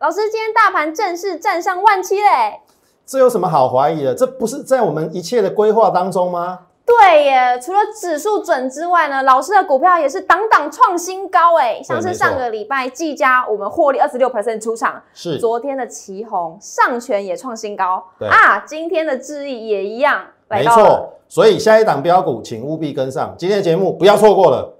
老师，今天大盘正式站上万七嘞！这有什么好怀疑的？这不是在我们一切的规划当中吗？对耶，除了指数准之外呢，老师的股票也是档档创新高哎，像是上个礼拜技嘉我们获利二十六 percent 出场，是昨天的旗宏上权也创新高，对啊，今天的智毅也一样，来没错。所以下一档标股，请务必跟上今天的节目，不要错过了。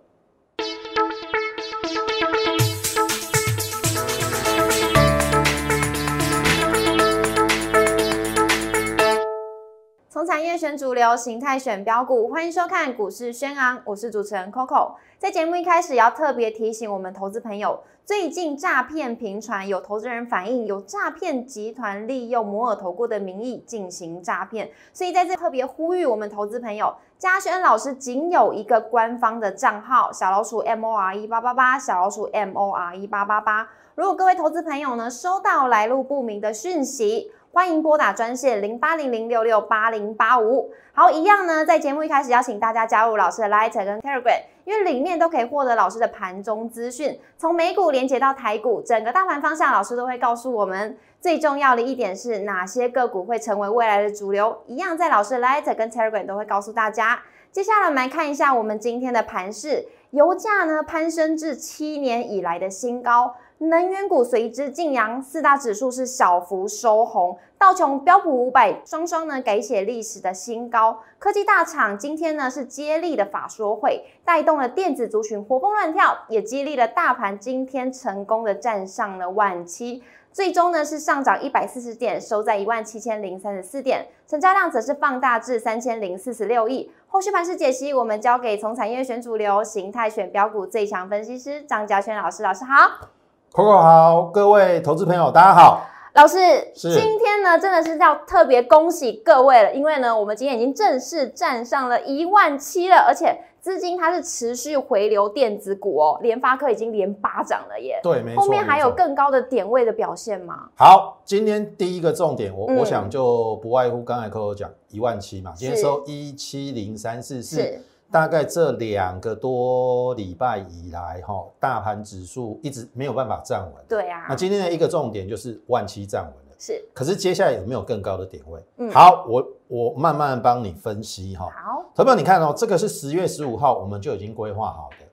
业选主流，形态选标股，欢迎收看股市宣昂，我是主持人 Coco。在节目一开始，要特别提醒我们投资朋友，最近诈骗频传，有投资人反映有诈骗集团利用摩尔投顾的名义进行诈骗，所以在这特别呼吁我们投资朋友，嘉轩老师仅有一个官方的账号，小老鼠 M O R 一八八八，小老鼠 M O R 一八八八。如果各位投资朋友呢收到来路不明的讯息，欢迎拨打专线零八零零六六八零八五。好，一样呢，在节目一开始邀请大家加入老师的 Light 跟 Telegram，因为里面都可以获得老师的盘中资讯，从美股连接到台股，整个大盘方向老师都会告诉我们。最重要的一点是哪些个股会成为未来的主流，一样在老师的 Light 跟 Telegram 都会告诉大家。接下来我们来看一下我们今天的盘势，油价呢攀升至七年以来的新高，能源股随之晋阳，四大指数是小幅收红，道琼、标普五百双双呢改写历史的新高。科技大厂今天呢是接力的法说会，带动了电子族群活蹦乱跳，也激励了大盘今天成功的站上了万七。最终呢是上涨一百四十点，收在一万七千零三十四点，成交量则是放大至三千零四十六亿。后续盘势解析，我们交给从产业选主流、形态选标股最强分析师张嘉轩老师。老师好，Coco 好，各位投资朋友，大家好。老师，是今天呢真的是要特别恭喜各位了，因为呢我们今天已经正式站上了一万七了，而且资金它是持续回流电子股哦，联发科已经连八涨了耶。对，没错。后面还有更高的点位的表现吗？好。今天第一个重点，我、嗯我想就不外乎刚才 Coco 讲一万七嘛，今天收一七零三四四是，大概这两个多礼拜以来，哈，大盘指数一直没有办法站稳。对啊那，今天的一个重点就是万七站稳了，是可是接下来有没有更高的点位？嗯好，我我慢慢帮你分析哈。好，投票，你看哦，这个是十月十五号我们就已经规划好的，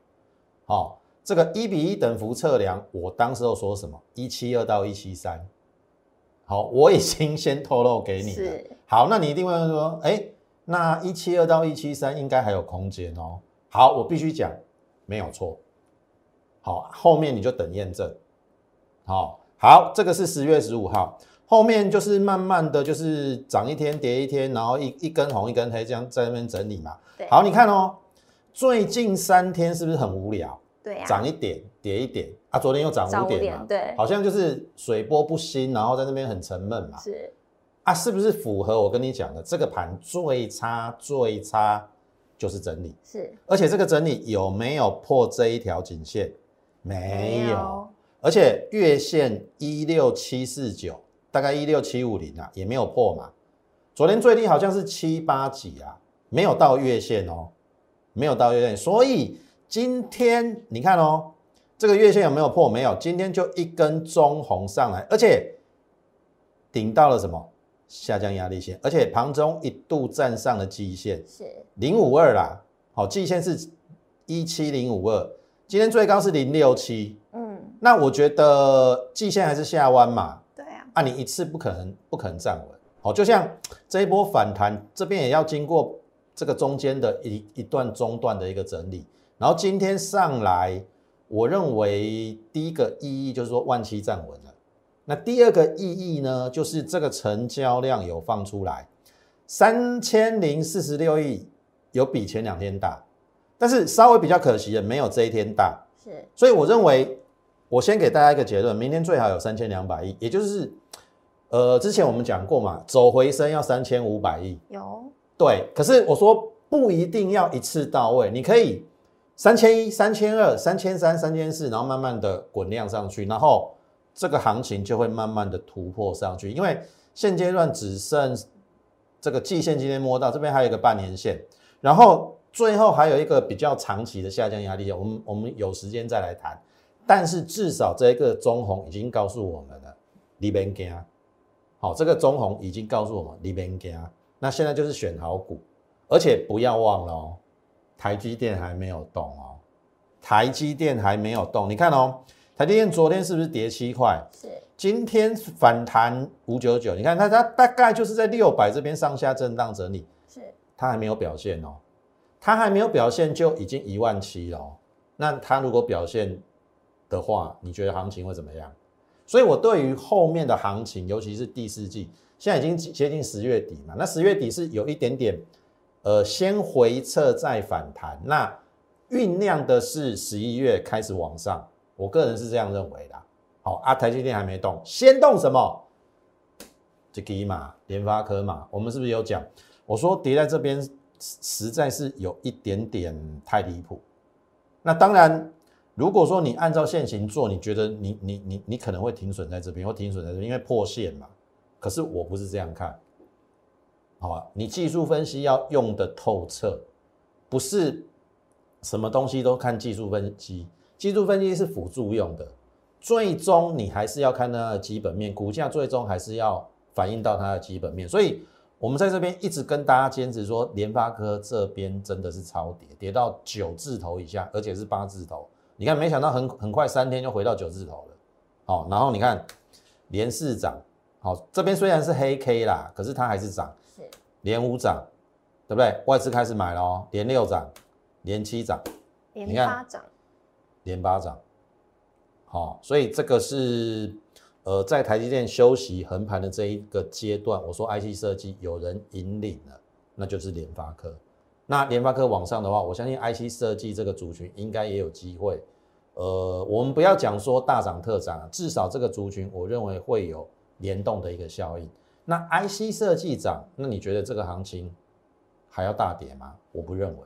好、这个一比一等幅测量，我当时候说什么？一七二到一七三，好，我已经先透露给你了是。好，那你一定会问说，哎，那一七二到一七三应该还有空间哦。好，我必须讲，没有错。好，后面你就等验证。好，好，这个是十月十五号，后面就是慢慢的就是涨一天跌一天，然后一一根红一根黑这样在那边整理嘛。对，好，你看哦，最近三天是不是很无聊？对啊，涨一点跌一点啊，昨天又涨涨五五点嘛，点对好像就是水波不兴，然后在那边很沉闷嘛。是啊，是不是符合我跟你讲的这个盘最差最差就是整理？是而且这个整理有没有破这一条颈线？没有。没有而且月线一六七四九，大概一六七五零啊，也没有破嘛。昨天最低好像是七八几啊，没有到月线哦，没有到月线。所以今天你看哦，这个月线有没有破？没有，今天就一根中红上来，而且顶到了什么下降压力线，而且盘中一度站上了季线。是。零五二啦，好，季线是一七零五二，今天最高是零六七，嗯，那我觉得季线还是下弯嘛，对啊，啊，你一次不可能不可能站稳，好，就像这一波反弹，这边也要经过这个中间的一一段中段的一个整理，然后今天上来，我认为第一个意义就是说万七站稳了，那第二个意义呢，就是这个成交量有放出来，三千零四十六亿，有比前两天大，但是稍微比较可惜的，没有这一天大。是所以我认为，我先给大家一个结论，明天最好有三千两百亿，也就是，呃，之前我们讲过嘛，走回升要三千五百亿，有对。可是我说不一定要一次到位，你可以三千一、三千二、三千三、三千四，然后慢慢的滚量上去，然后这个行情就会慢慢的突破上去，因为现阶段只剩这个季线今天摸到这边还有一个半年线，然后最后还有一个比较长期的下降压力，我们我们有时间再来谈。但是至少这个中红已经告诉我们了，你别惊。好，这个中红已经告诉我们你别惊。那现在就是选好股，而且不要忘了哦，台积电还没有动哦，台积电还没有动。你看哦，台积电昨天是不是跌七块？是。今天反弹五九九，你看它它大概就是在六百这边上下震荡整理，是。它还没有表现哦，它还没有表现就已经一万七了。那它如果表现的话，你觉得行情会怎么样？所以我对于后面的行情，尤其是第四季。现在已经接近十月底嘛，那十月底是有一点点，呃，先回撤再反弹，那酝酿的是十一月开始往上，我个人是这样认为的。好啊，台积电还没动，先动什么？这个嘛，联发科嘛，我们是不是有讲？我说跌在这边实在是有一点点太离谱。那当然，如果说你按照现行做，你觉得你你你你可能会停损在这边，或停损在这边，因为破线嘛。可是我不是这样看，好吧？你技术分析要用的透彻，不是什么东西都看技术分析，技术分析是辅助用的，最终你还是要看它的基本面，股价最终还是要反映到它的基本面。所以，我们在这边一直跟大家坚持说，联发科这边真的是超跌，跌到九字头以下，而且是八字头。你看，没想到很很快三天就回到九字头了，好，然后你看连四涨。好，这边虽然是黑 K 啦，可是它还是涨，是连五涨，对不对？外资开始买了哦，连六涨，连七涨，连八涨，连八涨。好，所以这个是呃，在台积电休息横盘的这一个阶段，我说 IC 设计有人引领了，那就是联发科。那联发科往上的话，我相信 IC 设计这个族群应该也有机会。呃，我们不要讲说大涨特涨，至少这个族群，我认为会有。联动的一个效应，那 IC 设计涨，那你觉得这个行情还要大跌吗？我不认为，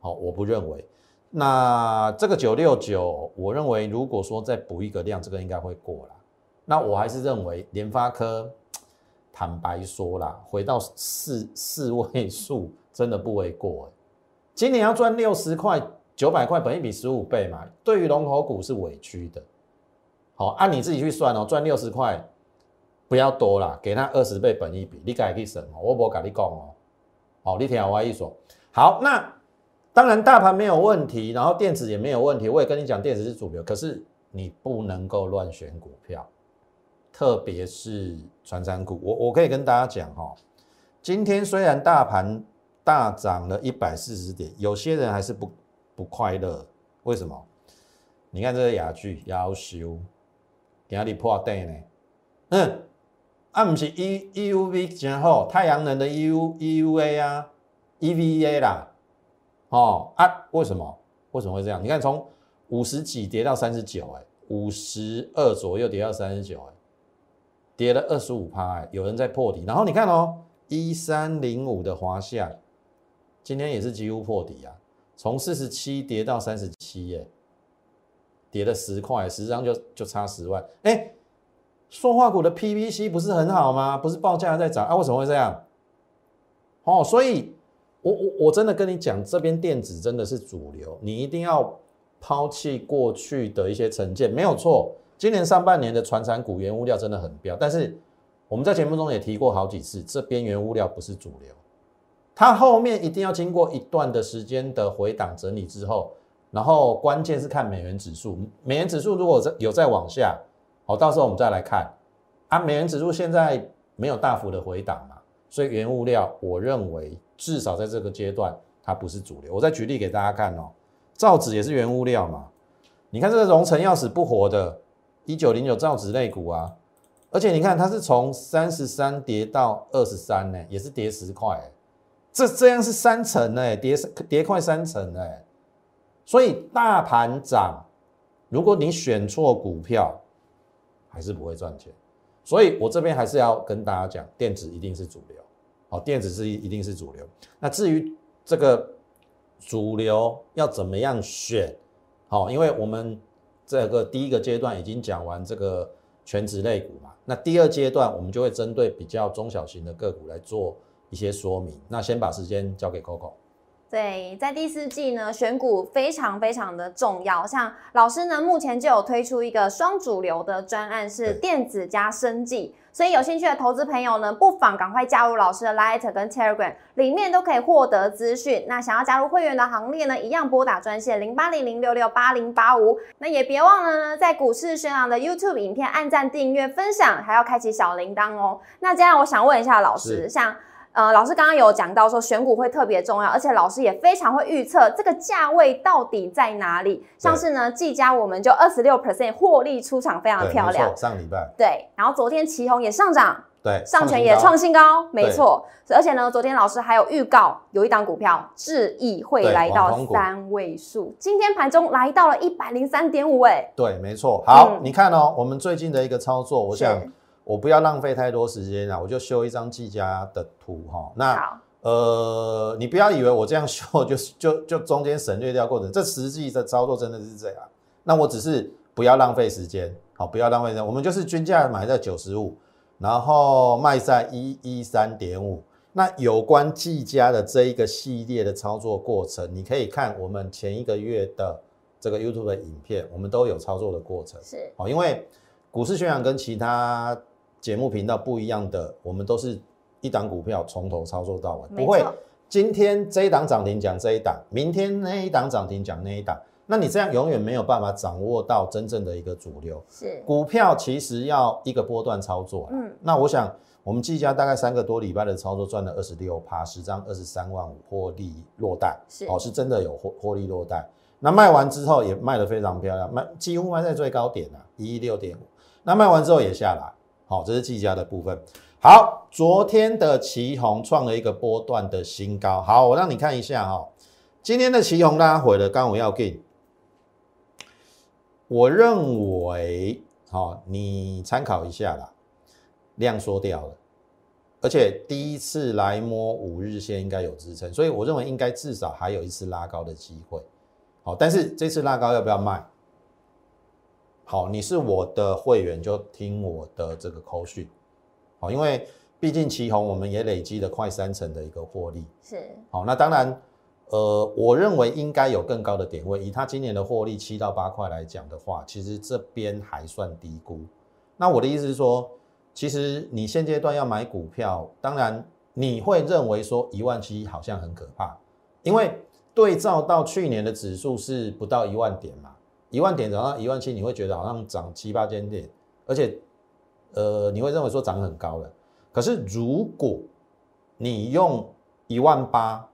好，我不认为。那这个九六九，我认为如果说再补一个量，这个应该会过了。那我还是认为联发科，坦白说啦，回到四四位数真的不为过。今年要赚六十块、九百块，本一比十五倍嘛，对于龙头股是委屈的。好，按你自己去算哦，赚六十块。不要多啦，给他二十倍本一比，你可以省哦。我不跟你讲哦，好，你听我意思。好，那当然大盘没有问题，然后电子也没有问题。我也跟你讲，电子是主流，可是你不能够乱选股票，特别是传山股。我我可以跟大家讲哈，今天虽然大盘大涨了一百四十点，有些人还是不不快乐。为什么？你看这个雅具要修，今日破底呢？嗯。啊，不是 E E U V 然后太阳能的 E U E U A 啊，E V A 啦，哦啊，为什么？为什么会这样？你看从五十几跌到三十九，哎，五十二左右跌到三十九，哎，跌了二十五趴，哎，有人在破底。然后你看哦，一三零五的华夏，今天也是几乎破底啊，从四十七跌到三十七，哎，跌了十块，实际上就就差十万，哎。塑化股的 PVC 不是很好吗？不是报价在涨啊？为什么会这样？哦，所以我我我真的跟你讲，这边电子真的是主流，你一定要抛弃过去的一些成见，没有错。今年上半年的船产股原物料真的很飙，但是我们在节目中也提过好几次，这边原物料不是主流，它后面一定要经过一段的时间的回档整理之后，然后关键是看美元指数，美元指数如果在有在往下。好，到时候我们再来看啊，美元指数现在没有大幅的回档嘛，所以原物料我认为至少在这个阶段它不是主流。我再举例给大家看哦，造纸也是原物料嘛，你看这个荣成要死不活的，一九零九造纸类股啊，而且你看它是从三十三跌到二十三呢，也是跌十块，这这样是三成呢，跌跌快三成呢，所以大盘涨，如果你选错股票。还是不会赚钱，所以我这边还是要跟大家讲，电子一定是主流，好，电子是一定是主流。那至于这个主流要怎么样选，好，因为我们这个第一个阶段已经讲完这个全职类股嘛，那第二阶段我们就会针对比较中小型的个股来做一些说明。那先把时间交给 Coco。对，在第四季呢，选股非常非常的重要。像老师呢，目前就有推出一个双主流的专案，是对电子加生技。所以有兴趣的投资朋友呢，不妨赶快加入老师的 Light 跟 Telegram，里面都可以获得资讯。那想要加入会员的行列呢，一样拨打专线零八零零六六八零八五。那也别忘了呢，在股市宣扬的 YouTube 影片按赞、订阅、分享，还要开启小铃铛哦。那这样，我想问一下老师，像呃，老师刚刚有讲到说选股会特别重要，而且老师也非常会预测这个价位到底在哪里。像是呢，技嘉我们就二十六 percent 获利出场，非常对，漂亮。上礼拜对，然后昨天旗宏也上涨，对上权也高创新高，没错。而且呢，昨天老师还有预告，有一档股票智易会对来到三位数，今天盘中来到了一百零三点五，哎，对，没错。好，嗯你看哦，我们最近的一个操作，我想是我不要浪费太多时间啊，我就修一张技嘉的图哈。那，呃，你不要以为我这样修 就就就中间省略掉过程，这实际的操作真的是这样。那我只是不要浪费时间，好，不要浪费时间。我们就是均价买在九十五，然后卖在一一三点五。那有关技嘉的这一个系列的操作过程，你可以看我们前一个月的这个 YouTube 的影片，我们都有操作的过程。是哦，因为股市宣扬跟其他节目频道不一样的，我们都是一档股票从头操作到尾，不会今天这一档涨停讲这一档，明天那一档涨停讲那一档，那你这样永远没有办法掌握到真正的一个主流。是，股票其实要一个波段操作，嗯嗯，那我想我们技嘉大概三个多礼拜的操作赚了二十六趴，十张二十三万五获利落袋，是。哦，是真的有获获利落袋。那卖完之后也卖得非常漂亮，卖几乎卖在最高点啊，一一六点五。那卖完之后也下来，好、这是技嘉的部分。好，昨天的旗红创了一个波段的新高。好，我让你看一下哈、哦，今天的旗红拉回了，刚刚我要给，我认为，好、你参考一下啦，量缩掉了，而且第一次来摸五日线应该有支撑，所以我认为应该至少还有一次拉高的机会。好，但是这次拉高要不要卖？好，你是我的会员就听我的这个口讯。好，因为毕竟旗宏我们也累积了快三成的一个获利。是，好，那当然，呃，我认为应该有更高的点位。以它今年的获利七到八块来讲的话，其实这边还算低估。那我的意思是说，其实你现阶段要买股票，当然你会认为说一万七好像很可怕，因为对照到去年的指数是不到一万点嘛，一万点涨到一万七，你会觉得好像涨七八千点，而且呃，你会认为说涨很高了。可是如果你用一万八、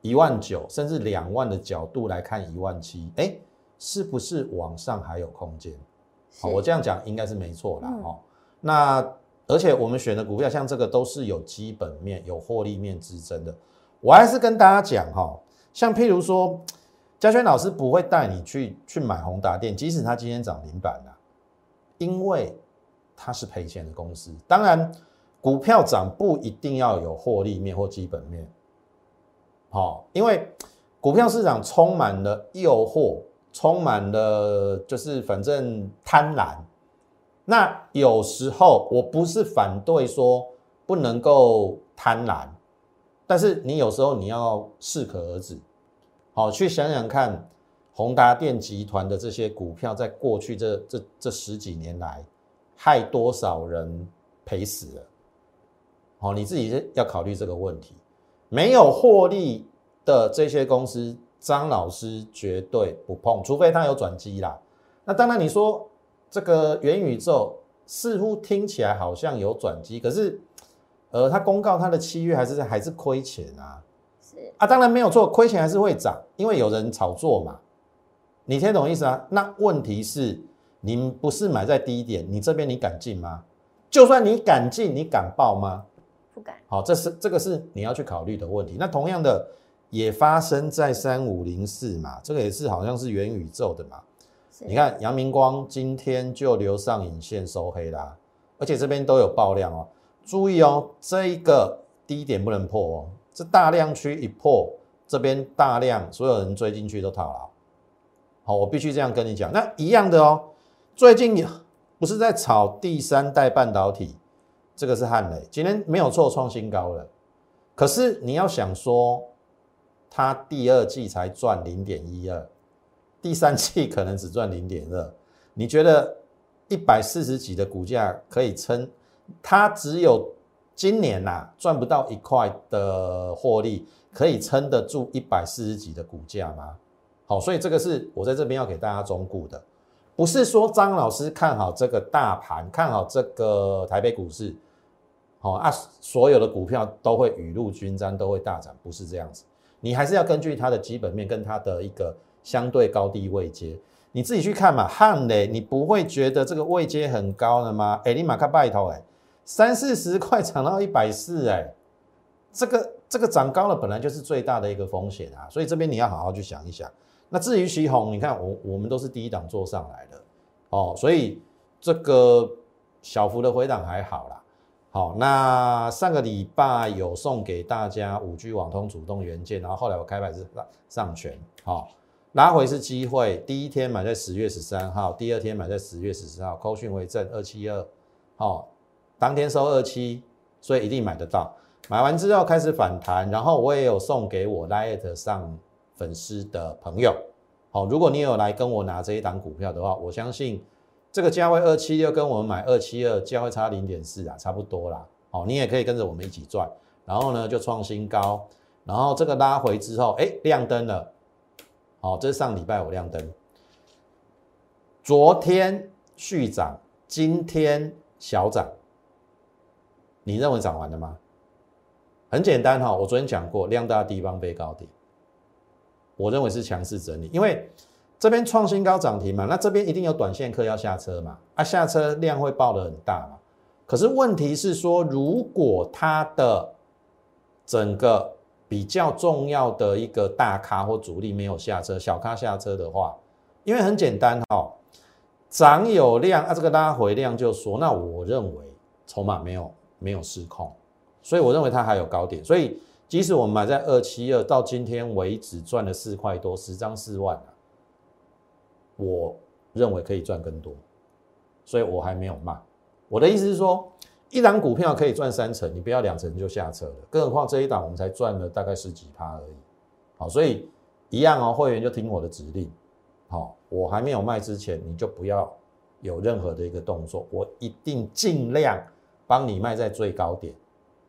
一万九，甚至两万的角度来看一万七，哎，是不是往上还有空间？好，我这样讲应该是没错啦。嗯哦，那而且我们选的股票像这个都是有基本面、有获利面支撑的。我还是跟大家讲哈、像譬如说，嘉轩老师不会带你去去买宏达电，即使它今天涨停板了，因为它是赔钱的公司。当然，股票涨不一定要有获利面或基本面，好、因为股票市场充满了诱惑，充满了就是反正贪婪。那有时候我不是反对说不能够贪婪，但是你有时候你要适可而止。好，去想想看，宏达电集团的这些股票，在过去这这这十几年来，害多少人赔死了？好，你自己要考虑这个问题。没有获利的这些公司，张老师绝对不碰，除非他有转机啦。那当然，你说这个元宇宙似乎听起来好像有转机，可是，呃，他公告他的七月还是还是亏钱啊。是，啊，当然没有错，亏钱还是会涨，因为有人炒作嘛。你听懂意思啊？那问题是，你不是买在低点，你这边你敢进吗？就算你敢进，你敢报吗？不敢，好，这是这个是你要去考虑的问题。那同样的也发生在三五零四嘛，这个也是好像是元宇宙的嘛。你看阳明光今天就留上影线收黑啦，而且这边都有爆量哦。注意哦，这一个低点不能破哦，这大量区一破，这边大量所有人追进去都套牢。好，我必须这样跟你讲。那一样的哦，最近不是在炒第三代半导体，这个是汉磊，今天没有错，创新高了。可是你要想说，它第二季才赚零点一二，第三季可能只赚零点二。你觉得一百四十几的股价可以撑？它只有今年呐赚不到一块的获利，可以撑得住一百四十几的股价吗？好，所以这个是我在这边要给大家忠顾的，不是说张老师看好这个大盘，看好这个台北股市，好啊，所有的股票都会雨露均沾，都会大涨，不是这样子。你还是要根据它的基本面跟它的一个相对高低位阶，你自己去看嘛。汉雷，你不会觉得这个位阶很高了吗？哎，你马克拜托哎，三四十块涨到一百四哎，这个这个涨高了本来就是最大的一个风险啊，所以这边你要好好去想一想。那至于徐红，你看我我们都是第一档做上来的哦，所以这个小幅的回档还好啦。好，那上个礼拜有送给大家五 G 网通主动元件，然后后来我开牌是上上权，好，拉回是机会。第一天买在十月十三号，第二天买在十月十四号，扣讯为正二七二，好，当天收二七，所以一定买得到。买完之后开始反弹，然后我也有送给我 Lite 上粉丝的朋友，好，如果你有来跟我拿这一档股票的话，我相信。这个价位二七六跟我们买二七二价位差零点四啊，差不多啦。好，你也可以跟着我们一起赚，然后呢就创新高，然后这个拉回之后，哎，亮灯了。好，这是上礼拜我亮灯，昨天续涨，今天小涨。你认为涨完了吗？很简单哈，我昨天讲过，量大地方被高点，我认为是强势整理，因为。这边创新高涨停嘛，那这边一定有短线客要下车嘛，啊下车量会爆的很大嘛。可是问题是说，如果它的整个比较重要的一个大咖或主力没有下车，小咖下车的话，因为很简单哈，涨有量啊，这个拉回量就说，那我认为筹码没有没有失控，所以我认为它还有高点，所以即使我们买在二七二，到今天为止赚了四块多，十张四万我认为可以赚更多，所以我还没有卖。我的意思是说，一档股票可以赚三成，你不要两成就下车了。更何况这一档我们才赚了大概十几趴而已。好，所以一样哦，会员就听我的指令。好，我还没有卖之前，你就不要有任何的一个动作。我一定尽量帮你卖在最高点。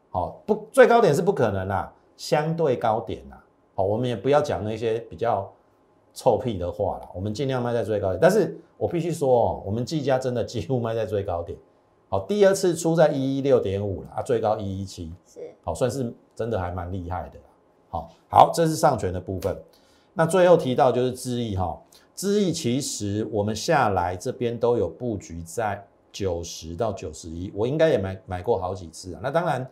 好，不最高点是不可能啦，相对高点啦。好，我们也不要讲那些比较。臭屁的话了，我们尽量卖在最高点。但是我必须说哦，我们技嘉真的几乎卖在最高点。好，第二次出在一一六点五了啊，最高一一七，是好，算是真的还蛮厉害的。好，好，这是上权的部分。那最后提到就是智易哈，知易其实我们下来这边都有布局在九十到九十一，我应该也买买过好几次啊。那当然，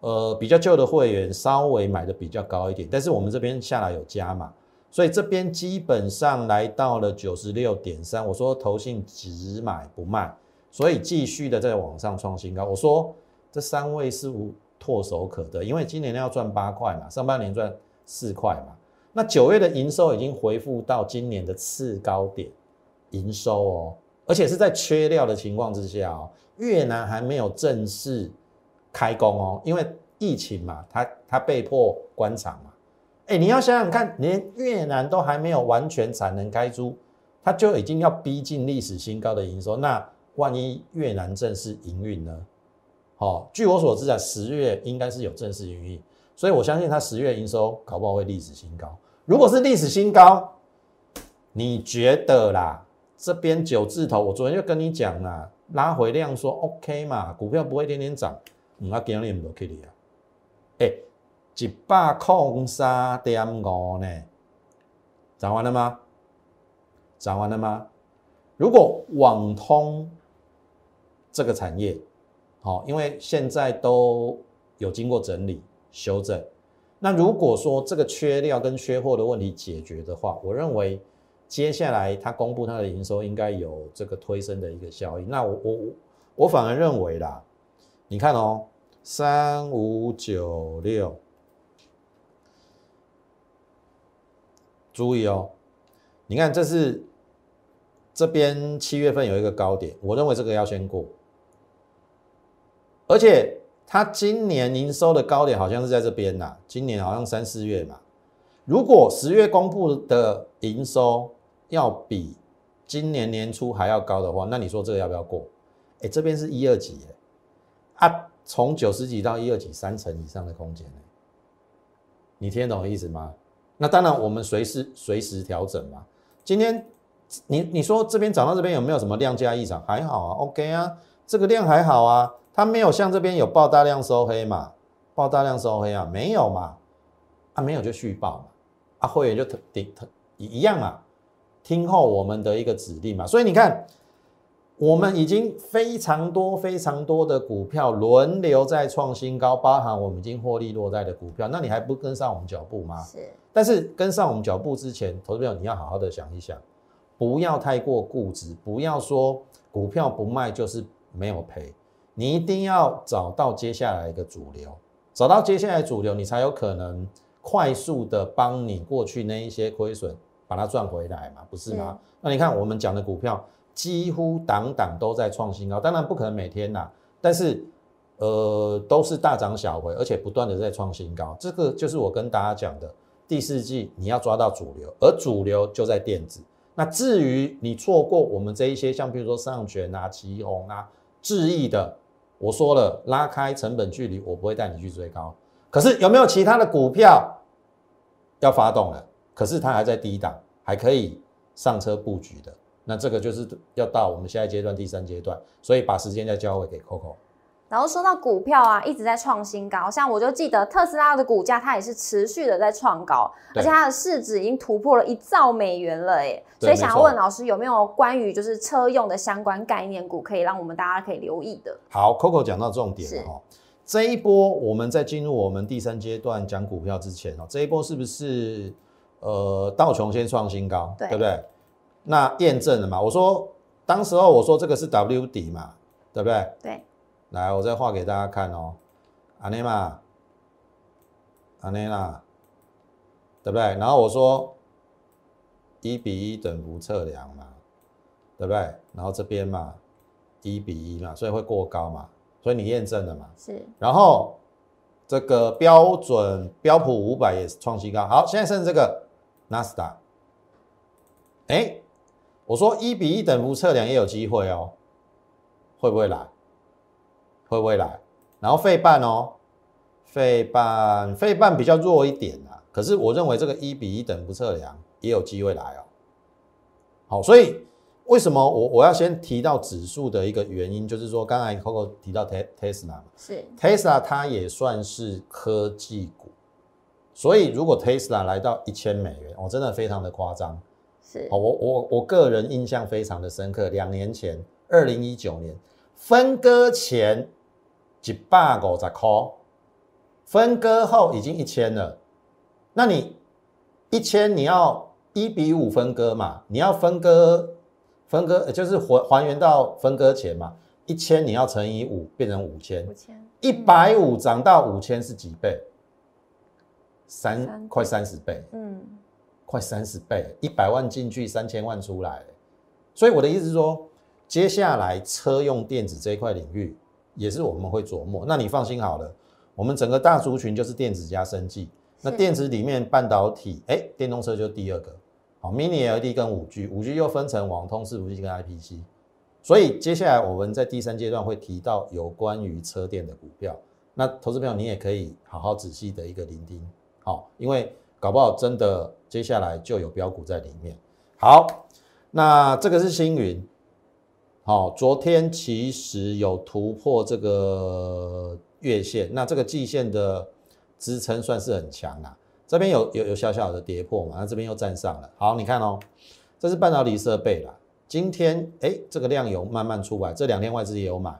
呃，比较旧的会员稍微买的比较高一点，但是我们这边下来有加嘛。所以这边基本上来到了九十六点三，我说投信只买不卖，所以继续的在往上创新高。我说这三位是无唾手可得，因为今年要赚八块嘛，上半年赚四块嘛。那九月的营收已经回复到今年的次高点营收哦，而且是在缺料的情况之下哦，越南还没有正式开工哦，因为疫情嘛，它它被迫关厂嘛。哎，你要想想看，连越南都还没有完全产能开出，它就已经要逼近历史新高的营收。那万一越南正式营运呢？好，据我所知啊，十月应该是有正式营运，所以我相信它十月营收搞不好会历史新高。如果是历史新高，你觉得啦？这边九字头，我昨天就跟你讲啦，拉回量说 OK 嘛，股票不会天天涨，唔要惊你唔落去的啊，哎。一百空三点五呢？涨完了吗？涨完了吗？如果网通这个产业，好，因为现在都有经过整理修正，那如果说这个缺料跟缺货的问题解决的话，我认为接下来它公布它的营收应该有这个推升的一个效应。那我我我反而认为啦，你看哦，三五九六。注意哦，你看这是这边七月份有一个高点，我认为这个要先过，而且它今年营收的高点好像是在这边呐，今年好像三四月嘛，如果十月公布的营收要比今年年初还要高的话，那你说这个要不要过？哎，这边是一二几哎，啊，从九十几到一二级，三成以上的空间你听得懂意思吗？那当然，我们随时随时调整嘛。今天你你说这边涨到这边有没有什么量价异常？还好啊，OK 啊，这个量还好啊，它没有像这边有爆大量收黑嘛，爆大量收黑啊，没有嘛，啊没有就续报嘛，啊会员就顶一样嘛，听候我们的一个指令嘛，所以你看。我们已经非常多、非常多的股票轮流在创新高，包含我们已经获利落袋的股票，那你还不跟上我们脚步吗？是。但是跟上我们脚步之前，投资朋友你要好好的想一想，不要太过固执，不要说股票不卖就是没有赔，你一定要找到接下来一个主流，找到接下来主流，你才有可能快速的帮你过去那一些亏损把它赚回来嘛，不是吗？那你看我们讲的股票。几乎档档都在创新高，当然不可能每天呐，但是呃都是大涨小回，而且不断的在创新高。这个就是我跟大家讲的，第四季你要抓到主流，而主流就在电子。那至于你错过我们这一些，像比如说上权啊、旗宏啊、智毅的，我说了拉开成本距离，我不会带你去追高。可是有没有其他的股票要发动了？可是它还在低档，还可以上车布局的。那这个就是要到我们下一阶段第三阶段，所以把时间再交回给 Coco。然后说到股票啊，一直在创新高，像我就记得特斯拉的股价，它也是持续的在创高，而且它的市值已经突破了一兆美元了，哎，所以想要问老师有没有关于就是车用的相关概念股，可以让我们大家可以留意的。好，Coco 讲到重点了哈，这一波我们在进入我们第三阶段讲股票之前哦，这一波是不是呃道琼先创新高，对不对？那验证了嘛？我说，当时候我说这个是 W 底嘛，对不对？对。来，我再画给大家看哦，阿内玛，阿内啦，对不对？然后我说一比一等幅测量嘛，对不对？然后这边嘛，一比一嘛，所以会过高嘛，所以你验证了嘛？是。然后这个标准标普五百也是创新高。好，现在剩这个纳斯达，哎。我说一比一等幅测量也有机会哦，会不会来？会不会来？然后费半哦，费半费半比较弱一点啊，可是我认为这个一比一等幅测量也有机会来哦。好，所以为什么我我要先提到指数的一个原因，就是说刚才 Coco 提到 Tesla 嘛，是 Tesla 它也算是科技股，所以如果 Tesla 来到一千美元，我真的非常的夸张。是好，我我我个人印象非常的深刻。两年前，二零一九年分割前几百个在 call，分割后已经一千了。那你一千你要一比五分割嘛？你要分割分割就是还还原到分割前嘛？一千你要乘以五变成五千，五千一百五涨到五千是几倍？三快三十倍。嗯。快三十倍，一百万进去，三千万出来，所以我的意思是说，接下来车用电子这一块领域也是我们会琢磨。那你放心好了，我们整个大族群就是电子加生技。那电子里面半导体，哎，电动车就第二个。好，Mini LED 跟五 G，五 G 又分成网通、伺服器跟 IPC。所以接下来我们在第三阶段会提到有关于车电的股票。那投资朋友你也可以好好仔细的一个聆听，好，因为。搞不好真的接下来就有标股在里面。好，那这个是星云。好，昨天其实有突破这个月线，那这个季线的支撑算是很强啦。这边有有有小小的跌破嘛，那这边又站上了。好，你看哦，这是半导体设备啦。今天哎，这个量有慢慢出来，这两天外资也有买。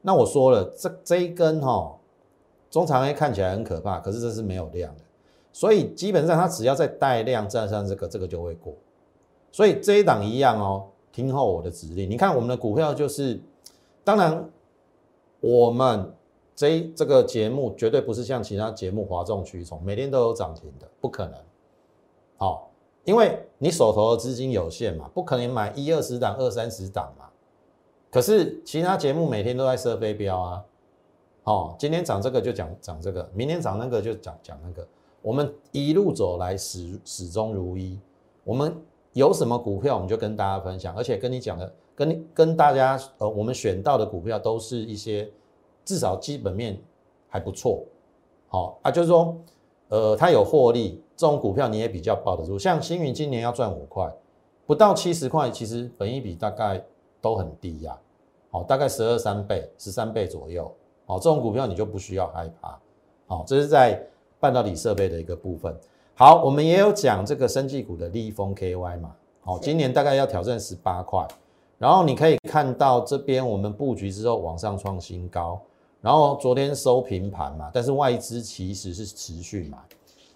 那我说了，这这一根哈中长 A 看起来很可怕，可是这是没有量的。所以基本上它只要在带量站上这个，这个就会过。所以这一档一样哦，听候我的指令。你看我们的股票就是，当然我们这这个节目绝对不是像其他节目哗众取宠，每天都有涨停的，不可能。好，因为你手头的资金有限嘛，不可能买一二十档、二三十档嘛。可是其他节目每天都在设飞镖啊。哦，今天涨这个就讲涨这个，明天涨那个就讲讲那个。我们一路走来始始终如一，我们有什么股票我们就跟大家分享，而且跟你讲的，跟你跟大家呃，我们选到的股票都是一些至少基本面还不错，好啊，就是说呃，它有获利，这种股票你也比较抱得住。像星云今年要赚五块，不到七十块，其实本益比大概都很低呀，好，大概十二三倍、十三倍左右，好，这种股票你就不需要害怕，好，这是在。半导体设备的一个部分，好，我们也有讲这个生技股的立丰 KY 嘛，好，今年大概要挑战十八块，然后你可以看到这边我们布局之后往上创新高，然后昨天收平盘嘛，但是外资其实是持续买，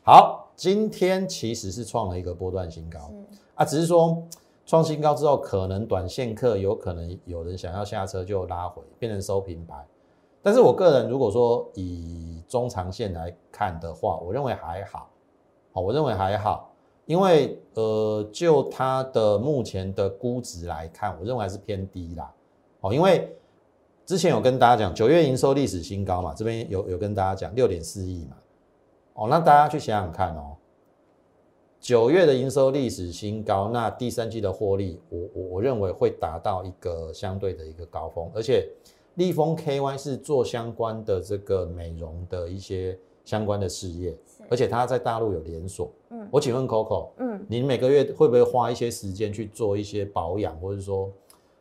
好，今天其实是创了一个波段新高，啊，只是说创新高之后，可能短线客有可能有人想要下车就拉回，变成收平盘。但是我个人如果说以中长线来看的话，我认为还好，好，我认为还好，因为呃，就它的目前的估值来看，我认为还是偏低啦，哦，因为之前有跟大家讲九月营收历史新高嘛，这边有有跟大家讲六点四亿嘛，哦，那大家去想想看哦，九月的营收历史新高，那第三季的获利，我我我认为会达到一个相对的一个高峰，而且。立丰 KY 是做相关的这个美容的一些相关的事业，而且它在大陆有连锁。嗯，我请问 Coco，嗯，你每个月会不会花一些时间去做一些保养，或者说，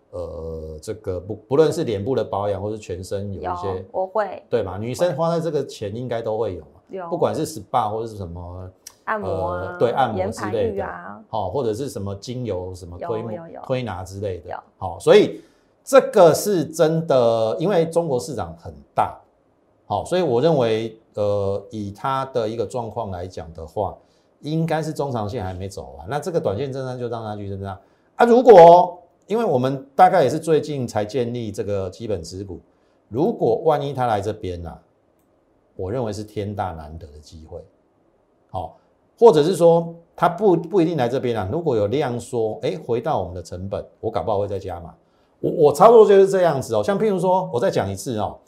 呃，这个不不论是脸部的保养，或是全身有一些，我会，对嘛？女生花在这个钱应该都会有嘛，有，不管是 SPA 或者是什么按摩，对按摩之类的，好，或者是什么精油什么推推拿之类的，好，所以。这个是真的，因为中国市场很大，好，所以我认为，呃，以它的一个状况来讲的话，应该是中长线还没走完，那这个短线震荡就让它去震荡啊。如果因为我们大概也是最近才建立这个基本持股，如果万一它来这边呢，我认为是天大难得的机会，好，或者是说它不不一定来这边啊，如果有量缩，哎，回到我们的成本，我搞不好会再加嘛。我我操作就是这样子哦，像譬如说，我再讲一次哦，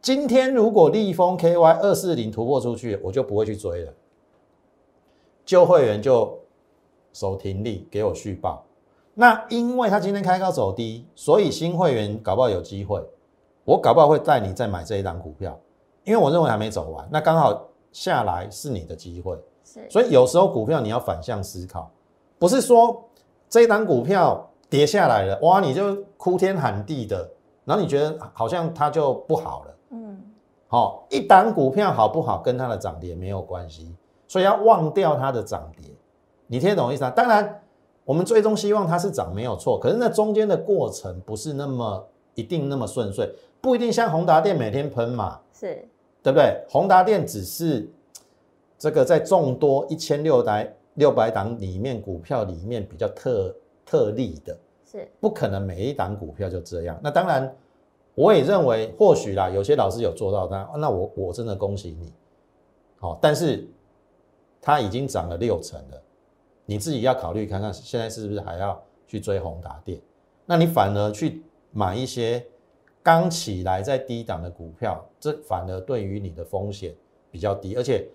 今天如果立丰 KY 二四零突破出去，我就不会去追了，旧会员就守停利给我续报。那因为他今天开高走低，所以新会员搞不好有机会，我搞不好会带你再买这一档股票，因为我认为还没走完，那刚好下来是你的机会。是，所以有时候股票你要反向思考，不是说这一档股票。跌下来了，哇！你就哭天喊地的，然后你觉得好像它就不好了，嗯，好，一档股票好不好跟它的涨跌没有关系，所以要忘掉它的涨跌，你听得懂意思啊？当然，我们最终希望它是涨没有错，可是那中间的过程不是那么一定那么顺遂，不一定像宏达电每天喷嘛，是对不对？宏达电只是这个在众多一千六百六百档里面股票里面比较特。特例的，是不可能每一档股票就这样。那当然，我也认为或许啦，有些老师有做到，那那我我真的恭喜你。好，但是它已经涨了六成了，你自己要考虑看看，现在是不是还要去追宏达电？那你反而去买一些刚起来在低档的股票，这反而对于你的风险比较低，而且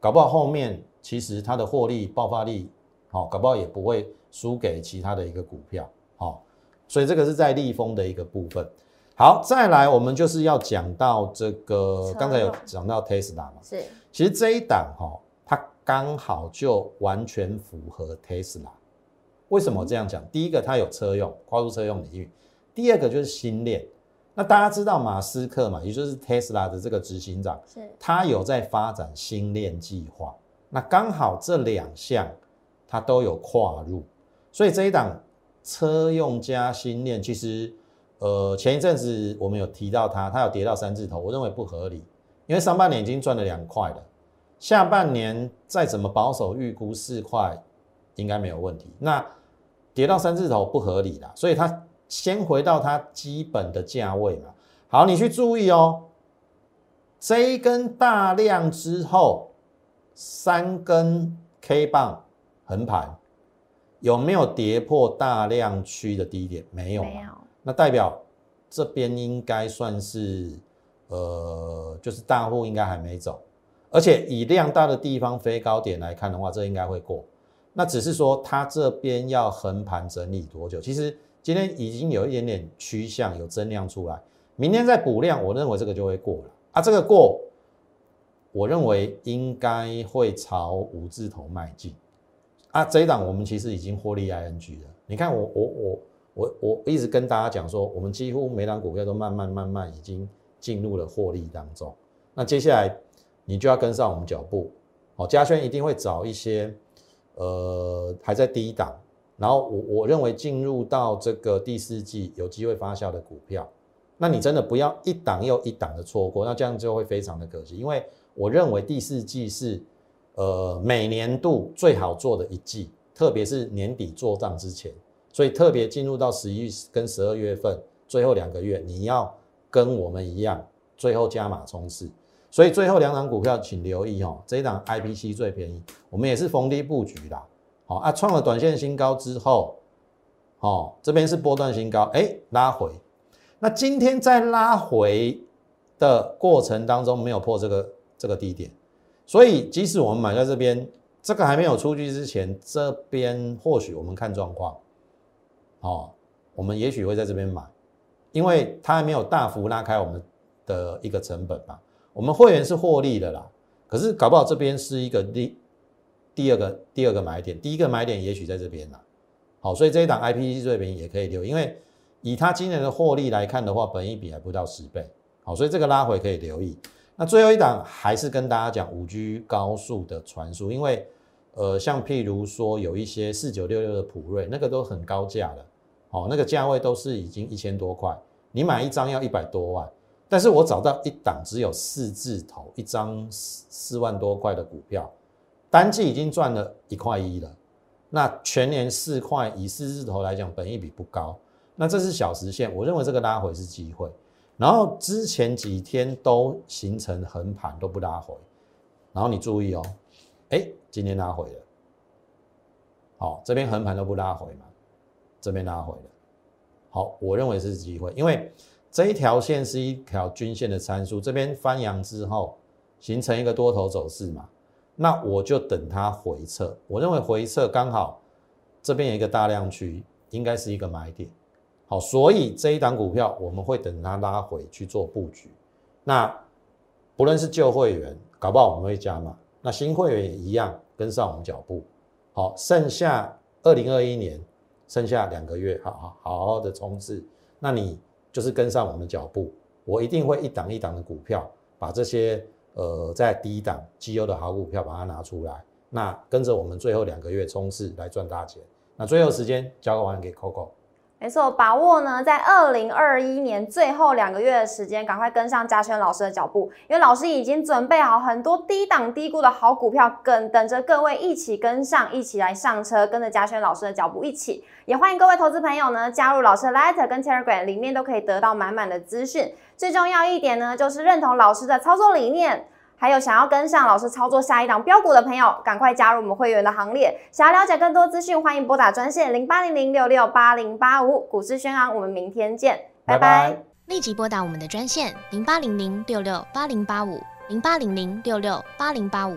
搞不好后面其实它的获利爆发力，好，搞不好也不会。输给其他的一个股票，好，所以这个是在利丰的一个部分。好，再来我们就是要讲到这个，刚才有讲到 Tesla 嘛，是，其实这一档哈，它刚好就完全符合 Tesla。为什么这样讲？第一个，它有车用，跨入车用领域；第二个就是新链。那大家知道马斯克嘛，也就是 Tesla 的这个执行长，是，他有在发展新链计划。那刚好这两项，它都有跨入。所以这一档车用加新链，其实，呃，前一阵子我们有提到它，它有跌到三字头，我认为不合理，因为上半年已经赚了两块了，下半年再怎么保守预估四块，应该没有问题。那跌到三字头不合理啦，所以它先回到它基本的价位嘛。好，你去注意哦，这一根大量之后，三根 K 棒横盘。有没有跌破大量区的低点？没有，没有。那代表这边应该算是，呃，就是大户应该还没走，而且以量大的地方飞高点来看的话，这应该会过。那只是说它这边要横盘整理多久？其实今天已经有一点点趋向，有增量出来，明天再补量，我认为这个就会过了啊。这个过，我认为应该会朝五字头迈进啊。这一档我们其实已经获利 ING 了。你看我我我我我一直跟大家讲说，我们几乎每档股票都慢慢慢慢已经进入了获利当中。那接下来你就要跟上我们脚步，好，嘉轩一定会找一些。呃，还在低档，然后我我认为进入到这个第四季有机会发酵的股票，那你真的不要一档又一档的错过，那这样就会非常的可惜。因为我认为第四季是呃每年度最好做的一季，特别是年底做账之前，所以特别进入到十一跟十二月份最后两个月，你要跟我们一样，最后加码冲刺。所以最后两档股票，请留意哦。这一档 IPC 最便宜，我们也是逢低布局的。好啊，创了短线新高之后，哦，这边是波段新高，哎，拉回。那今天在拉回的过程当中，没有破这个这个低点，所以即使我们买在这边，这个还没有出去之前，这边或许我们看状况，哦，我们也许会在这边买，因为它还没有大幅拉开我们的一个成本嘛。我们会员是获利的啦，可是搞不好这边是一个第第二个第二个买点，第一个买点也许在这边啦。好，所以这一档 I P C 最便宜也可以留，因为以它今年的获利来看的话，本益比还不到十倍。好，所以这个拉回可以留意。那最后一档还是跟大家讲五 G 高速的传输，因为呃，像譬如说有一些四九六六的普瑞，那个都很高价了，哦，那个价位都是已经一千多块，你买一张要一百多万。但是我找到一档只有四字头，一张四四万多块的股票，单季已经赚了一块一了。那全年四块，以四字头来讲，本益比不高。那这是小时线，我认为这个拉回是机会。然后之前几天都形成横盘都不拉回，然后你注意哦，哎，今天拉回了。好，这边横盘都不拉回嘛，这边拉回了。好，我认为是机会，因为。这一条线是一条均线的参数，这边翻阳之后形成一个多头走势嘛，那我就等它回撤。我认为回撤刚好这边有一个大量区，应该是一个买点。好，所以这一档股票我们会等它拉回去做布局。那不论是旧会员，搞不好我们会加码，那新会员也一样跟上我们脚步。好，剩下二零二一年剩下两个月，好好好好的冲刺。那你。就是跟上我们的脚步，我一定会一档一档的股票，把这些呃在低档绩优的好股票把它拿出来，那跟着我们最后两个月冲刺来赚大钱。那最后时间交个完给 Coco。没错，把握呢，在二零二一年最后两个月的时间，赶快跟上嘉轩老师的脚步，因为老师已经准备好很多低档低估的好股票，跟等着各位一起跟上，一起来上车，跟着嘉轩老师的脚步一起。也欢迎各位投资朋友呢加入老师的 Letter 跟 Telegram，里面都可以得到满满的资讯。最重要一点呢，就是认同老师的操作理念。还有想要跟上老师操作下一档标股的朋友，赶快加入我们会员的行列。想要了解更多资讯，欢迎拨打专线零八零零六六八零八五。股市宣昂，我们明天见，拜拜。立即拨打我们的专线零八零零六六八零八五零八零零六六八零八五。